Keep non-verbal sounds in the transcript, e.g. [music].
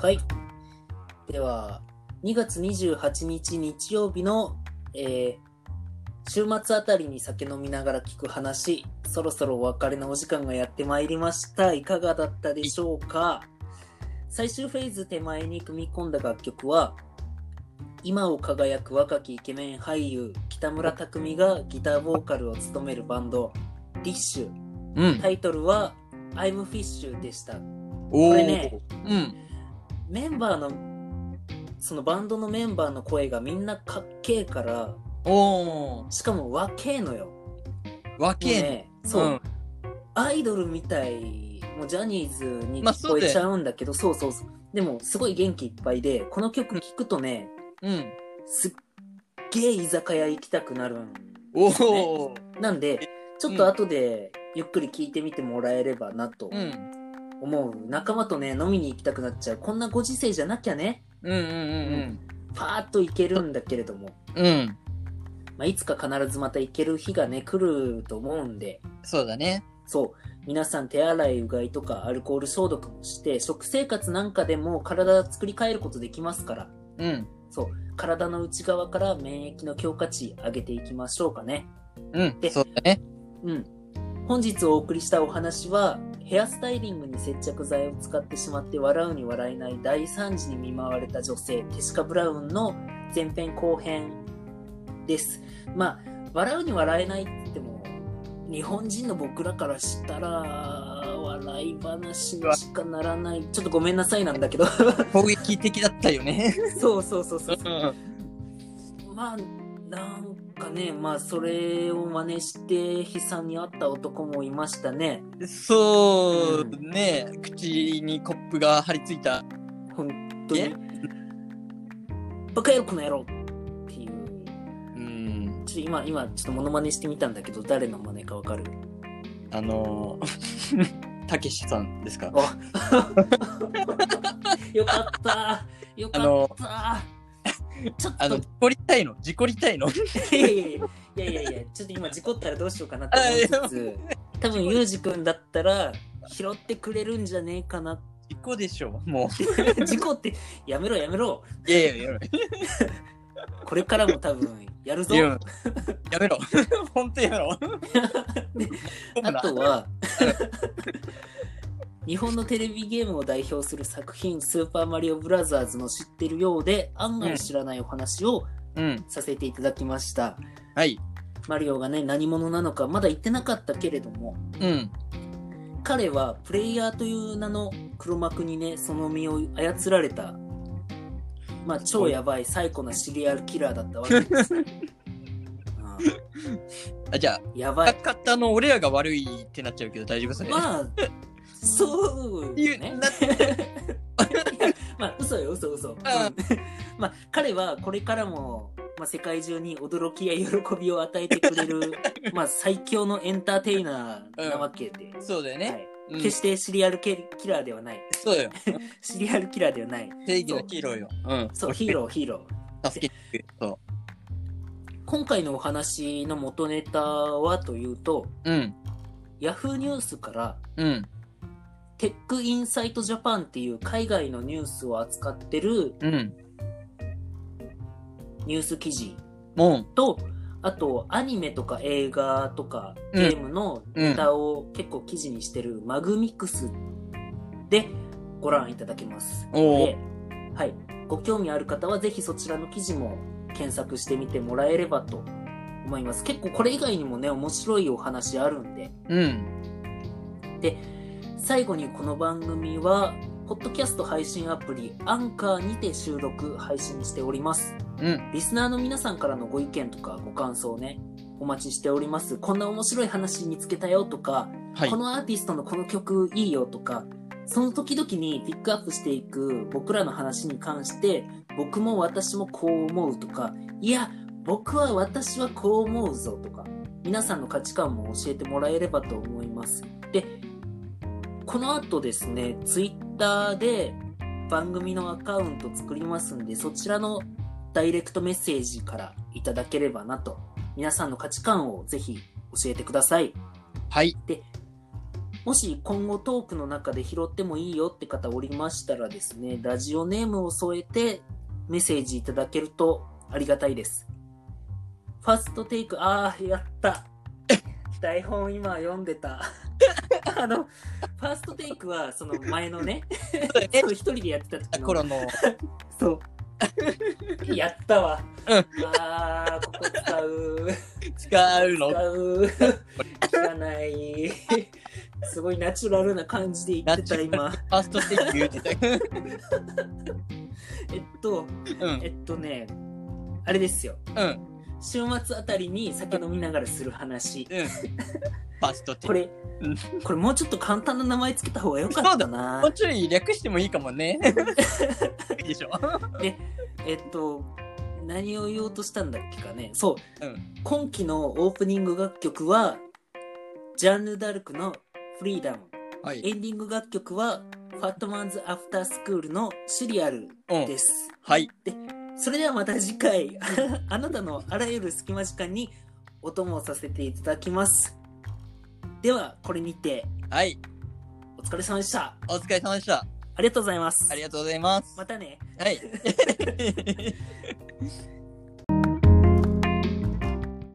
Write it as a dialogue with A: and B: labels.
A: はい。では、2月28日日曜日の、えー週末あたりに酒飲みながら聞く話、そろそろお別れのお時間がやってまいりました。いかがだったでしょうか？最終フェーズ手前に組み込んだ楽曲は、今を輝く若きイケメン俳優、北村匠海がギターボーカルを務めるバンド、ディッシュ。
B: うん。
A: タイトルは、I'm Fish でした。
B: お
A: これね
B: うん。
A: メンバーの、そのバンドのメンバーの声がみんなかっけえから、
B: おー。
A: しかも若えのよ。もう
B: わけ
A: ね、そう、
B: うん
A: アイドルみたい、もうジャニーズに
B: まあ
A: 聞こえちゃうんだけど、そうそうそう。でも、すごい元気いっぱいで、この曲聴くとね、
B: うん。
A: すっげえ居酒屋行きたくなるんね
B: ー。
A: なんで、ちょっと後でゆっくり聴いてみてもらえればなと
B: うん。
A: 思う。仲間とね、飲みに行きたくなっちゃう。こんなご時世じゃなきゃね、
B: うんうんうん
A: パーッと行けるんだけれども、
B: うん。うん。
A: まあ、いつか必ずまた行ける日がね、来ると思うんで、
B: そうだね。
A: そう、皆さん手洗い、うがいとかアルコール消毒もして、食生活なんかでも体作り変えることできますから、
B: うん。
A: そう、体の内側から免疫の強化値上げていきましょうかね。
B: うん。
A: で
B: そうだね。
A: うん。本日お送りしたお話は、ヘアスタイリングに接着剤を使ってしまって笑うに笑えない大惨事に見舞われた女性、テシカ・ブラウンの前編後編です。まあ、笑うに笑えないって言っても、日本人の僕らからしたら、笑い話にしかならない。ちょっとごめんなさいなんだけど。
B: 攻撃的だったよね。[laughs]
A: そうそうそうそう。
B: うん。
A: まあ、なんかね、まあ、それを真似して悲惨にあった男もいましたね。
B: そうね、口にコップが張り付いた。
A: 本当に？バカ野郎この野郎っていう。
B: うん。
A: ちょっと今、今、ちょっとモノマネしてみたんだけど、誰の真似かわかる？
B: あのー、[laughs] たけしさんですか？
A: あ [laughs] よかったよか
B: あの
A: ったちょっ
B: あの、
A: と
B: 事、故りたいの？事故りたいの？
A: いやいやいやいやいやいや、ちょっと今事故ったらどうしようかなって思いつつ、多分ユージくんだったら拾ってくれるんじゃねえかな。
B: 事故でしょも
A: 事故って、やめろやめろ。
B: う。いやいやいや、
A: これからも多分やるぞ
B: い。ややめろ。本当やめろ。
A: あとは、日本のテレビゲームを代表する作品、スーパーマリオブラザーズの知ってるようで、案外知らないお話を
B: うん。
A: させていただきました。
B: はい。
A: マリオがね、何者なのかまだ言ってなかったけれども、
B: うん。
A: 彼はプレイヤーという名の黒幕にね、その身を操られた、まあ、超やばいサイコなシリアルキラーだったわけです。[laughs] うん
B: あ、じゃあ、
A: やばい。
B: 方の俺らが悪いってなっちゃうけど大丈夫ですね。
A: まあ、そう
B: 言う
A: ね。
B: な [laughs]
A: まあ、嘘よ、嘘嘘。うん [laughs] まあ、彼はこれからも、まあ、世界中に驚きや喜びを与えてくれる、[laughs] まあ、最強のエンターテイナーなわけで。
B: そうだよね。
A: はい
B: うん
A: 決してシリアルキラーではない。
B: そうだよ。
A: シリアルキラーではない。
B: 正義のヒーローよ。うん。
A: そう、ヒーロー、ヒーロー。
B: 助けて。そ
A: 今回のお話の元ネタはというと、
B: う。うん。
A: ヤフーニュースから、
B: うん。
A: テックインサイトジャパンっていう海外のニュースを扱ってる
B: うん。
A: ニュース記事
B: も
A: と、あと、アニメとか映画とか
B: うん
A: ゲームのネタを結構記事にしてるマグミックスでご覧いただけます。
B: う、お
A: で、はい。ご興味ある方はぜひそちらの記事も検索してみてもらえればと思います。結構これ以外にもね、面白いお話あるんで。
B: うん。
A: 最後にこの番組は、ポッドキャスト配信アプリ、アンカーにて収録、配信しております。
B: うん。
A: リスナーの皆さんからのご意見とかご感想ね、お待ちしております。こんな面白い話見つけたよとか、
B: はい
A: こ。のアーティストのこの曲いいよとか、その時々にピックアップしていく僕らの話に関して、僕も私もこう思うとか、いや、僕は私はこう思うぞとか、皆さんの価値観も教えてもらえればと思います。で、この後ですね、ツイッターで番組のアカウント作りますんで、そちらのダイレクトメッセージからいただければなと、皆さんの価値観をぜひ教えてください。
B: はい。
A: もし今後トークの中で拾ってもいいよって方おりましたらですね、ラジオネームを添えてメッセージいただけるとありがたいです。ファーストテイク、あー、やった。台本今読んでた。あの、ファーストテイクはその前のね、
B: え
A: 一人でやってた時の
B: 頃の、
A: そう。[laughs] やったわ。
B: うん
A: あー、ここ使う。
B: 使うの？
A: 使う。汚ない。すごいナチュラルな感じで言ってた、今。
B: ファーストテイク言うてた。[laughs]
A: えっと、
B: うん
A: え。っとね、あれですよ。
B: うん。
A: 週末あたりに酒飲みながらする話。
B: うん。ファーストテイク。
A: これ
B: うん、
A: これもうちょっと簡単な名前つけた方がよかったな
B: もう。ちょい略してもいいかもね。[laughs] いいでしょ。
A: えっと、何を言おうとしたんだっけかね。そう。
B: うん。
A: 今期のオープニング楽曲は、ジャンヌ・ダルクのフリーダム。
B: はい。
A: エンディング楽曲は、ファットマンズ・アフタースクールのシリアル
B: うん。
A: です。
B: はい。
A: それではまた次回、[laughs] あなたのあらゆる隙間時間にお供をさせていただきます。では、これにて、
B: はい。
A: お疲れ様でした。
B: お疲れ様でした。
A: ありがとうございます。
B: ありがとうございます。
A: またね。
B: はい。[laughs]